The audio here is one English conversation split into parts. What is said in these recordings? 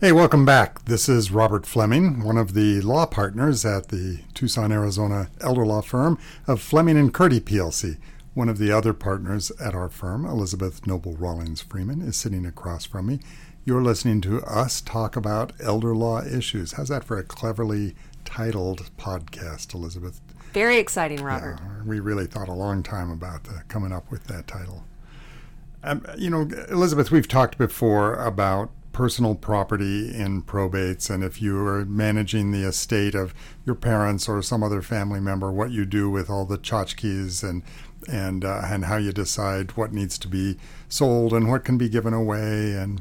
Hey, welcome back. This is Robert Fleming, one of the law partners at the Tucson, Arizona elder law firm of Fleming and Curti PLC. One of the other partners at our firm, Elizabeth Noble Rawlings Freeman, is sitting across from me. You're listening to us talk about elder law issues. How's that for a cleverly titled podcast, Elizabeth? Very exciting, Robert. Yeah, we really thought a long time about uh, coming up with that title. Um, you know, Elizabeth, we've talked before about personal property in probates and if you are managing the estate of your parents or some other family member what you do with all the tchotchkes and and uh, and how you decide what needs to be sold and what can be given away. And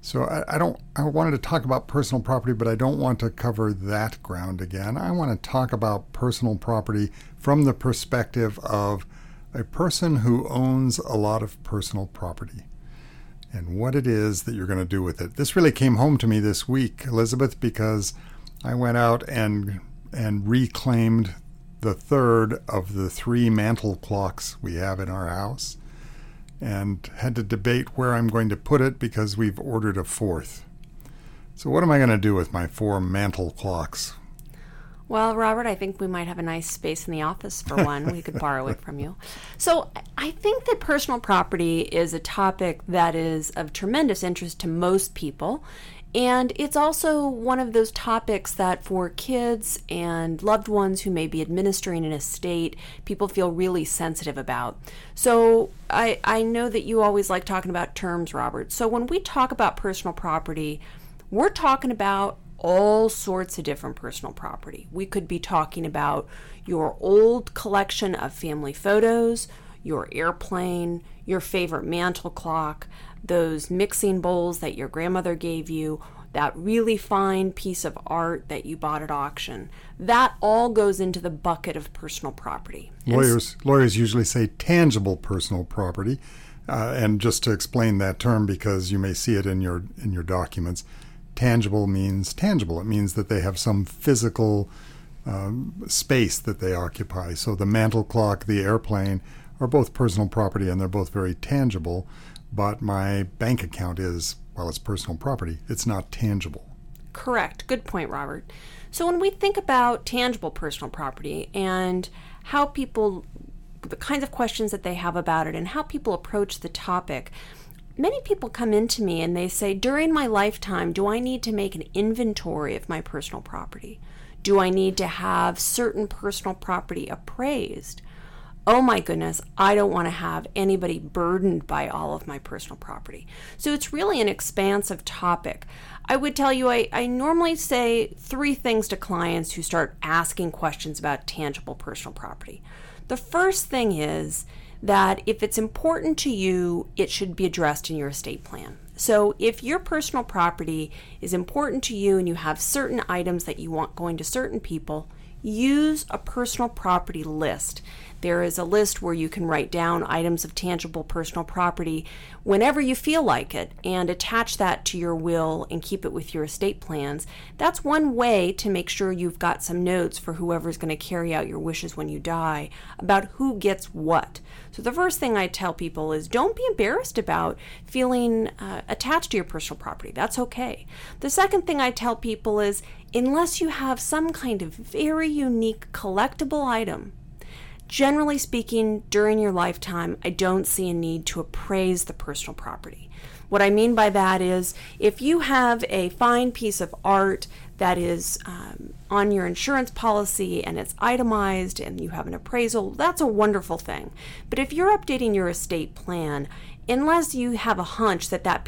so I, I don't I wanted to talk about personal property but I don't want to cover that ground again. I want to talk about personal property from the perspective of a person who owns a lot of personal property and what it is that you're going to do with it. This really came home to me this week, Elizabeth, because I went out and and reclaimed the third of the three mantel clocks we have in our house and had to debate where I'm going to put it because we've ordered a fourth. So what am I going to do with my four mantel clocks? Well, Robert, I think we might have a nice space in the office for one. we could borrow it from you. So, I think that personal property is a topic that is of tremendous interest to most people. And it's also one of those topics that for kids and loved ones who may be administering an estate, people feel really sensitive about. So I, I know that you always like talking about terms, Robert. So when we talk about personal property, we're talking about all sorts of different personal property. We could be talking about your old collection of family photos, your airplane, your favorite mantel clock, those mixing bowls that your grandmother gave you, that really fine piece of art that you bought at auction. That all goes into the bucket of personal property. Lawyers lawyers usually say tangible personal property. Uh, and just to explain that term because you may see it in your in your documents, tangible means tangible. It means that they have some physical um, space that they occupy. So the mantel clock, the airplane are both personal property and they're both very tangible. But my bank account is, while it's personal property. It's not tangible. Correct. Good point, Robert. So when we think about tangible personal property and how people, the kinds of questions that they have about it and how people approach the topic, Many people come into me and they say, during my lifetime, do I need to make an inventory of my personal property? Do I need to have certain personal property appraised? Oh my goodness, I don't want to have anybody burdened by all of my personal property. So it's really an expansive topic. I would tell you, I, I normally say three things to clients who start asking questions about tangible personal property. The first thing is, that if it's important to you, it should be addressed in your estate plan. So, if your personal property is important to you and you have certain items that you want going to certain people, use a personal property list. There is a list where you can write down items of tangible personal property whenever you feel like it and attach that to your will and keep it with your estate plans. That's one way to make sure you've got some notes for whoever's going to carry out your wishes when you die about who gets what. So, the first thing I tell people is don't be embarrassed about feeling uh, attached to your personal property. That's okay. The second thing I tell people is unless you have some kind of very unique collectible item Generally speaking, during your lifetime, I don't see a need to appraise the personal property. What I mean by that is if you have a fine piece of art that is um, on your insurance policy and it's itemized and you have an appraisal, that's a wonderful thing. But if you're updating your estate plan, unless you have a hunch that that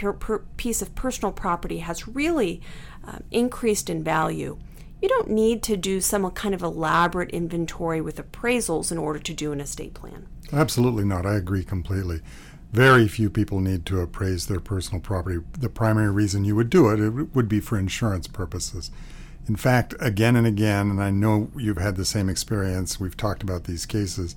piece of personal property has really um, increased in value, you don't need to do some kind of elaborate inventory with appraisals in order to do an estate plan. Absolutely not. I agree completely. Very few people need to appraise their personal property. The primary reason you would do it, it would be for insurance purposes. In fact, again and again, and I know you've had the same experience, we've talked about these cases.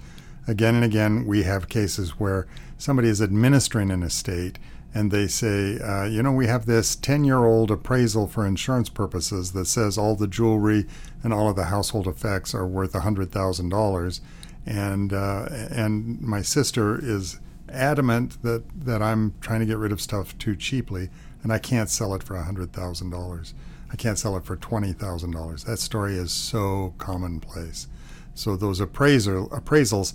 Again and again, we have cases where somebody is administering an estate and they say, uh, you know, we have this 10 year old appraisal for insurance purposes that says all the jewelry and all of the household effects are worth $100,000. And, uh, and my sister is adamant that, that I'm trying to get rid of stuff too cheaply. and I can't sell it for $100,000. I can't sell it for $20,000. That story is so commonplace. So those appraiser, appraisals,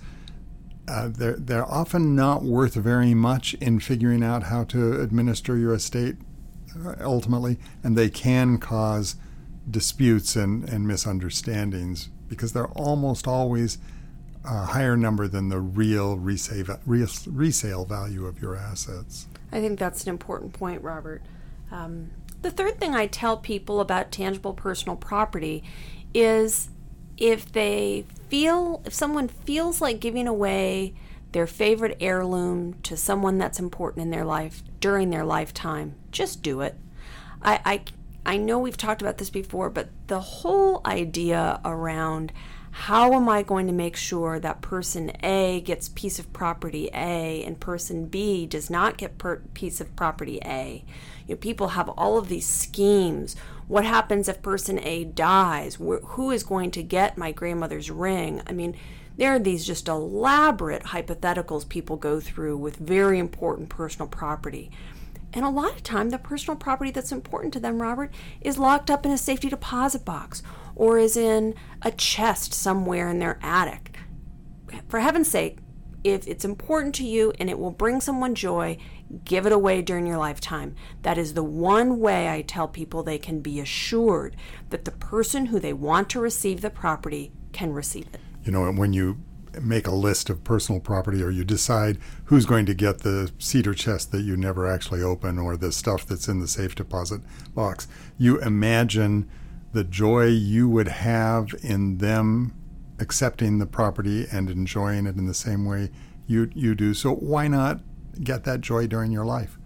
uh, they're, they're often not worth very much in figuring out how to administer your estate uh, ultimately, and they can cause disputes and, and misunderstandings because they're almost always a higher number than the real resale, resale value of your assets. I think that's an important point, Robert. Um, the third thing I tell people about tangible personal property is if they feel, if someone feels like giving away their favorite heirloom to someone that's important in their life during their lifetime, just do it. I, I, I know we've talked about this before, but the whole idea around how am I going to make sure that person A gets piece of property A and person B does not get per- piece of property A? You know, people have all of these schemes. What happens if person A dies? who is going to get my grandmother's ring? I mean, there are these just elaborate hypotheticals people go through with very important personal property. And a lot of time, the personal property that's important to them, Robert, is locked up in a safety deposit box or is in a chest somewhere in their attic. For heaven's sake, if it's important to you and it will bring someone joy, give it away during your lifetime. That is the one way I tell people they can be assured that the person who they want to receive the property can receive it. You know, when you make a list of personal property or you decide who's going to get the cedar chest that you never actually open or the stuff that's in the safe deposit box, you imagine the joy you would have in them accepting the property and enjoying it in the same way you you do. So why not get that joy during your life?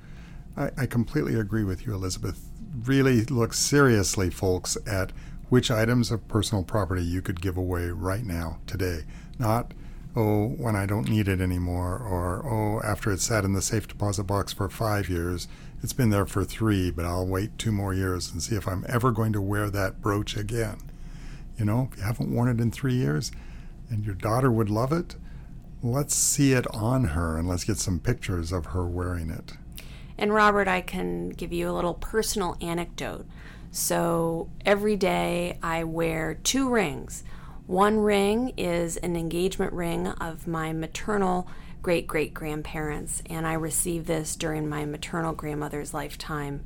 I, I completely agree with you, Elizabeth. Really look seriously, folks, at which items of personal property you could give away right now, today. Not, oh, when I don't need it anymore, or, oh, after it's sat in the safe deposit box for five years it's been there for three, but I'll wait two more years and see if I'm ever going to wear that brooch again. You know, if you haven't worn it in three years and your daughter would love it, let's see it on her and let's get some pictures of her wearing it. And Robert, I can give you a little personal anecdote. So every day I wear two rings. One ring is an engagement ring of my maternal great great grandparents, and I received this during my maternal grandmother's lifetime.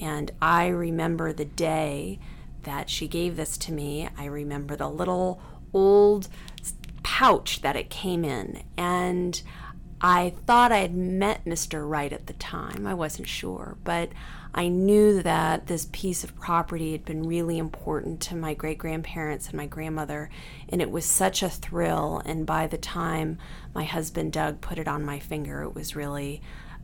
And I remember the day that she gave this to me. I remember the little old pouch that it came in. And I thought I had met Mr. Right at the time. I wasn't sure, but I knew that this piece of property had been really important to my great grandparents and my grandmother, and it was such a thrill. And by the time my husband Doug put it on my finger, it was really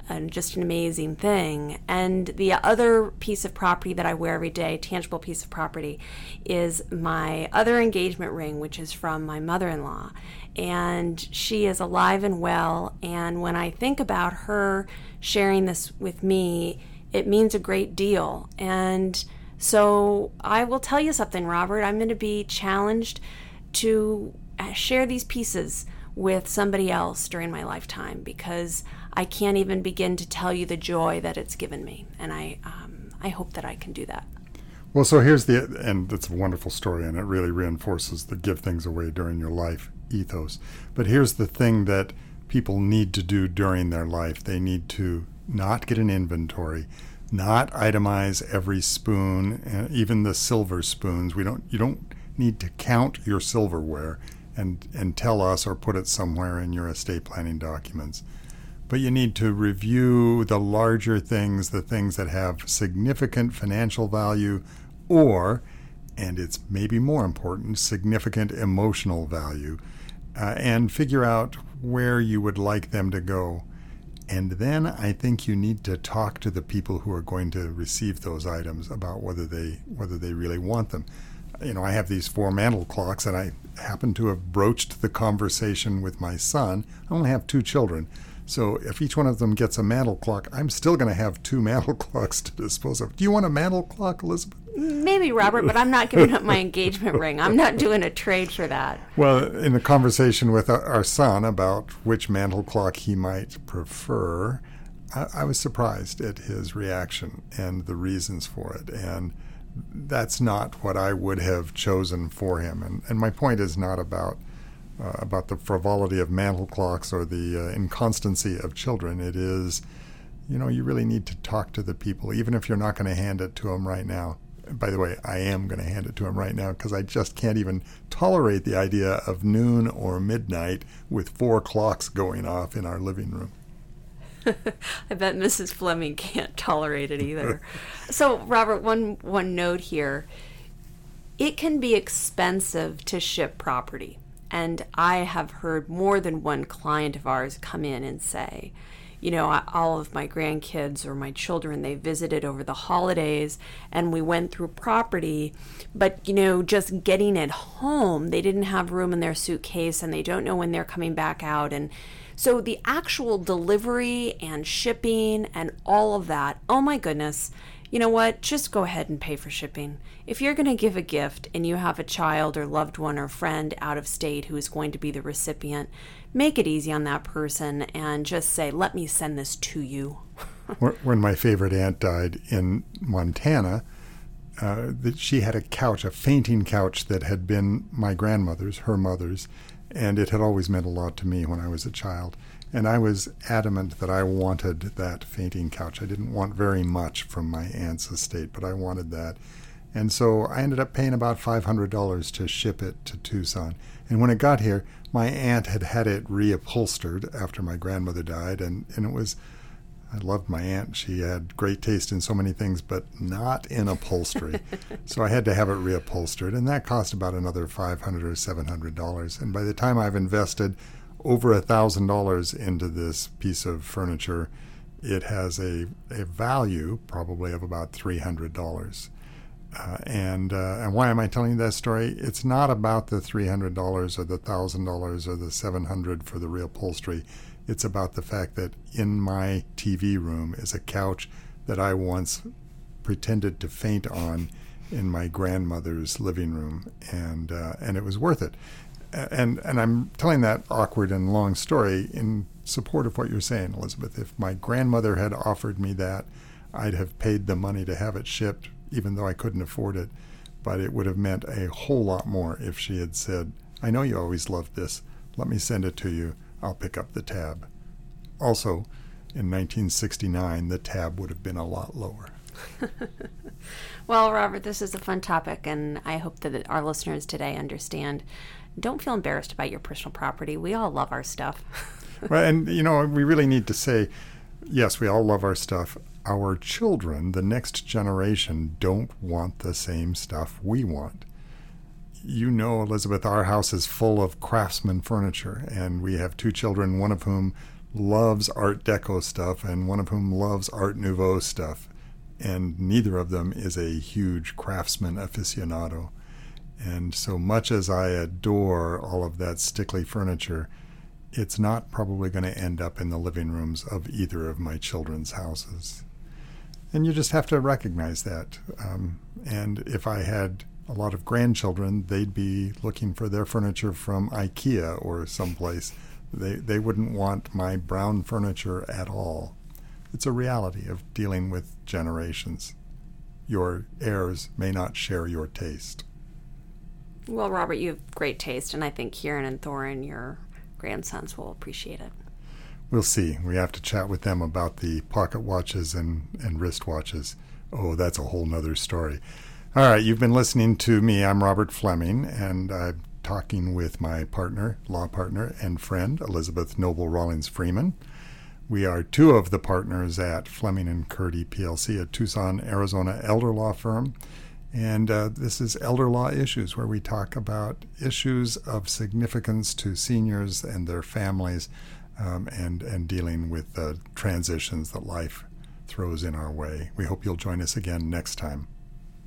uh, just an amazing thing. And the other piece of property that I wear every day, tangible piece of property, is my other engagement ring, which is from my mother in law. And she is alive and well. And when I think about her sharing this with me, it means a great deal. And so I will tell you something, Robert. I'm going to be challenged to share these pieces with somebody else during my lifetime because I can't even begin to tell you the joy that it's given me. And I, um, I hope that I can do that. Well, so here's the, and it's a wonderful story, and it really reinforces the give things away during your life ethos. But here's the thing that people need to do during their life they need to not get an inventory, not itemize every spoon, uh, even the silver spoons. We don't you don't need to count your silverware and and tell us or put it somewhere in your estate planning documents. But you need to review the larger things, the things that have significant financial value or and it's maybe more important, significant emotional value, uh, and figure out where you would like them to go. And then I think you need to talk to the people who are going to receive those items about whether they whether they really want them. You know, I have these four mantel clocks, and I happen to have broached the conversation with my son. I only have two children, so if each one of them gets a mantle clock, I'm still going to have two mantle clocks to dispose of. Do you want a mantle clock, Elizabeth? Maybe Robert, but I'm not giving up my engagement ring. I'm not doing a trade for that. Well, in a conversation with our son about which mantle clock he might prefer, I, I was surprised at his reaction and the reasons for it. And that's not what I would have chosen for him. And, and my point is not about uh, about the frivolity of mantel clocks or the uh, inconstancy of children. It is, you know, you really need to talk to the people, even if you're not going to hand it to them right now. By the way, I am going to hand it to him right now because I just can't even tolerate the idea of noon or midnight with four clocks going off in our living room. I bet Mrs. Fleming can't tolerate it either. so, Robert, one one note here. It can be expensive to ship property. And I have heard more than one client of ours come in and say, you know, all of my grandkids or my children, they visited over the holidays and we went through property, but, you know, just getting it home, they didn't have room in their suitcase and they don't know when they're coming back out. And so the actual delivery and shipping and all of that, oh my goodness, you know what? Just go ahead and pay for shipping. If you're going to give a gift and you have a child or loved one or friend out of state who is going to be the recipient, make it easy on that person and just say, let me send this to you. when my favorite aunt died in Montana, uh, that she had a couch, a fainting couch that had been my grandmother's, her mother's, and it had always meant a lot to me when I was a child. And I was adamant that I wanted that fainting couch. I didn't want very much from my aunt's estate, but I wanted that. And so I ended up paying about $500 to ship it to Tucson. And when it got here, my aunt had had it reupholstered after my grandmother died. And, and it was, I loved my aunt. She had great taste in so many things, but not in upholstery. so I had to have it reupholstered. And that cost about another $500 or $700. And by the time I've invested over a thousand dollars into this piece of furniture, it has a, a value probably of about three hundred dollars. Uh, and uh, and why am I telling you that story? It's not about the three hundred dollars or the thousand dollars or the seven hundred for the reupholstery. It's about the fact that in my TV room is a couch that I once pretended to faint on in my grandmother's living room, and uh, and it was worth it and and I'm telling that awkward and long story in support of what you're saying, Elizabeth. If my grandmother had offered me that, I'd have paid the money to have it shipped, even though I couldn't afford it. But it would have meant a whole lot more if she had said, "I know you always loved this. Let me send it to you. I'll pick up the tab." Also, in 1969, the tab would have been a lot lower. well, Robert, this is a fun topic, and I hope that our listeners today understand don't feel embarrassed about your personal property. We all love our stuff. well, and you know, we really need to say, yes, we all love our stuff. Our children, the next generation, don't want the same stuff we want. You know, Elizabeth, our house is full of craftsman furniture, and we have two children, one of whom loves Art Deco stuff and one of whom loves Art Nouveau stuff. And neither of them is a huge craftsman aficionado. And so much as I adore all of that Stickley furniture, it's not probably going to end up in the living rooms of either of my children's houses. And you just have to recognize that. Um, and if I had a lot of grandchildren, they'd be looking for their furniture from IKEA or someplace. They, they wouldn't want my brown furniture at all. It's a reality of dealing with generations. Your heirs may not share your taste. Well, Robert, you have great taste, and I think Kieran and Thorin, your grandsons, will appreciate it. We'll see. We have to chat with them about the pocket watches and, and wrist watches. Oh, that's a whole nother story. All right, you've been listening to me. I'm Robert Fleming, and I'm talking with my partner, law partner, and friend, Elizabeth Noble Rawlings Freeman. We are two of the partners at Fleming and Curti PLC, a Tucson, Arizona elder law firm. And uh, this is Elder Law Issues, where we talk about issues of significance to seniors and their families um, and, and dealing with the transitions that life throws in our way. We hope you'll join us again next time.